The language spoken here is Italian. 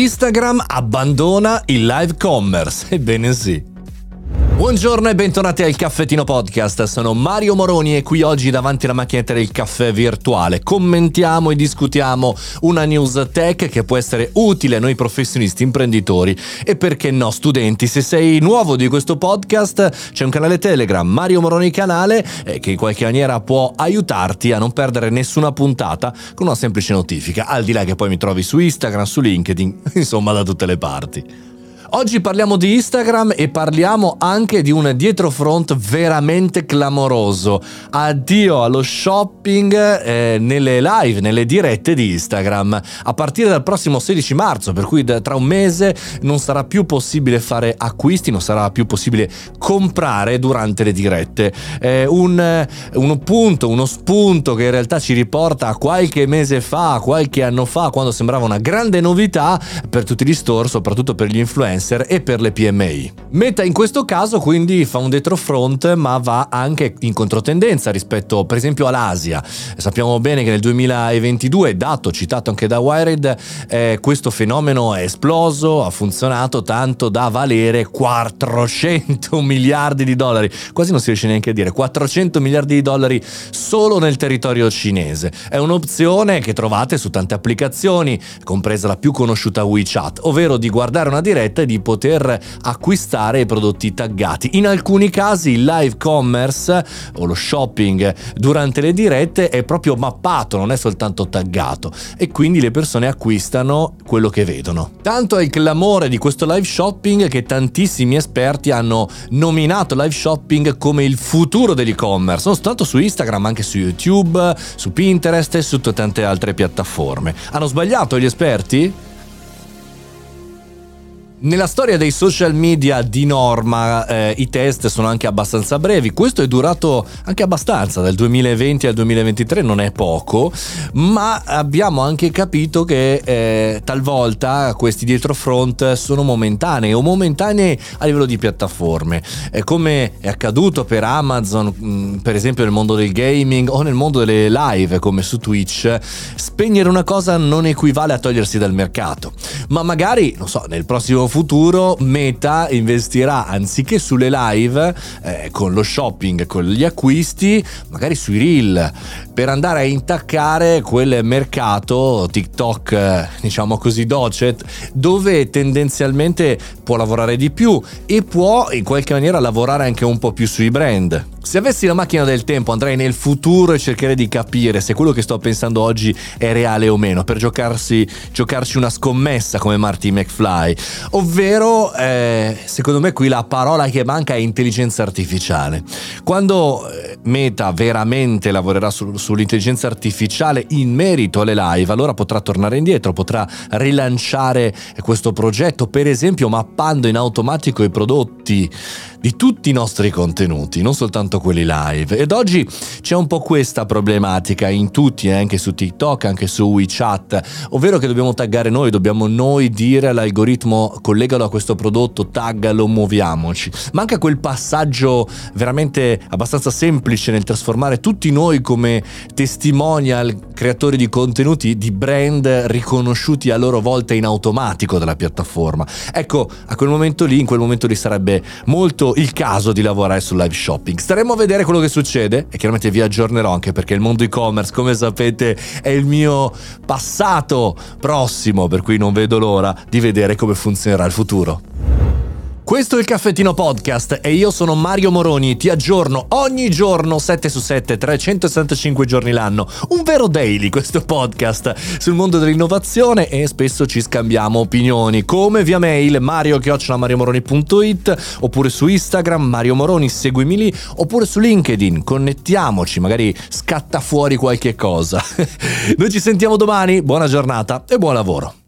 Instagram abbandona il live commerce. Ebbene sì. Buongiorno e bentornati al Caffettino Podcast, sono Mario Moroni e qui oggi davanti alla macchinetta del caffè virtuale commentiamo e discutiamo una news tech che può essere utile a noi professionisti, imprenditori e perché no studenti. Se sei nuovo di questo podcast c'è un canale Telegram, Mario Moroni canale, eh, che in qualche maniera può aiutarti a non perdere nessuna puntata con una semplice notifica, al di là che poi mi trovi su Instagram, su LinkedIn, insomma da tutte le parti. Oggi parliamo di Instagram e parliamo anche di un dietrofront veramente clamoroso. Addio allo shopping eh, nelle live, nelle dirette di Instagram. A partire dal prossimo 16 marzo, per cui tra un mese non sarà più possibile fare acquisti, non sarà più possibile comprare durante le dirette. Eh, un, un punto, uno spunto che in realtà ci riporta a qualche mese fa, qualche anno fa, quando sembrava una grande novità per tutti gli store, soprattutto per gli influencer influencer e per le PMI. Meta in questo caso quindi fa un front ma va anche in controtendenza rispetto per esempio all'Asia. Sappiamo bene che nel 2022, dato citato anche da Wired, eh, questo fenomeno è esploso, ha funzionato tanto da valere 400 miliardi di dollari, quasi non si riesce neanche a dire, 400 miliardi di dollari solo nel territorio cinese. È un'opzione che trovate su tante applicazioni, compresa la più conosciuta WeChat, ovvero di guardare una diretta e di poter acquistare i prodotti taggati. In alcuni casi il live commerce o lo shopping durante le dirette è proprio mappato, non è soltanto taggato e quindi le persone acquistano quello che vedono. Tanto è il clamore di questo live shopping che tantissimi esperti hanno nominato live shopping come il futuro dell'e-commerce, non soltanto su Instagram, ma anche su YouTube, su Pinterest e su tante altre piattaforme. Hanno sbagliato gli esperti? Nella storia dei social media di norma eh, i test sono anche abbastanza brevi, questo è durato anche abbastanza, dal 2020 al 2023 non è poco, ma abbiamo anche capito che eh, talvolta questi dietrofront sono momentanei o momentanei a livello di piattaforme, eh, come è accaduto per Amazon, mh, mm, per esempio nel mondo del gaming o nel mondo delle live come su Twitch, spegnere una cosa non equivale a togliersi dal mercato, ma magari, non so, nel prossimo futuro Meta investirà anziché sulle live eh, con lo shopping, con gli acquisti, magari sui reel per andare a intaccare quel mercato TikTok, eh, diciamo così, docet, dove tendenzialmente può lavorare di più e può in qualche maniera lavorare anche un po' più sui brand. Se avessi la macchina del tempo andrei nel futuro e cercherei di capire se quello che sto pensando oggi è reale o meno, per giocarsi, giocarci una scommessa come Marty McFly. Ovvero, eh, secondo me qui la parola che manca è intelligenza artificiale. Quando eh, Meta veramente lavorerà su, sull'intelligenza artificiale in merito alle live, allora potrà tornare indietro, potrà rilanciare questo progetto, per esempio mappando in automatico i prodotti di tutti i nostri contenuti, non soltanto quelli live. Ed oggi c'è un po' questa problematica in tutti, eh, anche su TikTok, anche su WeChat, ovvero che dobbiamo taggare noi, dobbiamo noi dire all'algoritmo collegalo a questo prodotto, taggalo, muoviamoci. Manca quel passaggio veramente abbastanza semplice nel trasformare tutti noi come testimonial, creatori di contenuti di brand riconosciuti a loro volta in automatico dalla piattaforma. Ecco, a quel momento lì, in quel momento lì molto il caso di lavorare sul live shopping. Staremo a vedere quello che succede e chiaramente vi aggiornerò anche perché il mondo e-commerce, come sapete, è il mio passato prossimo, per cui non vedo l'ora di vedere come funzionerà il futuro. Questo è il Caffettino Podcast e io sono Mario Moroni, ti aggiorno ogni giorno 7 su 7, 365 giorni l'anno. Un vero daily questo podcast sul mondo dell'innovazione e spesso ci scambiamo opinioni, come via mail mario-mariomoroni.it oppure su Instagram Mario Moroni, seguimi lì, oppure su LinkedIn, connettiamoci, magari scatta fuori qualche cosa. Noi ci sentiamo domani, buona giornata e buon lavoro.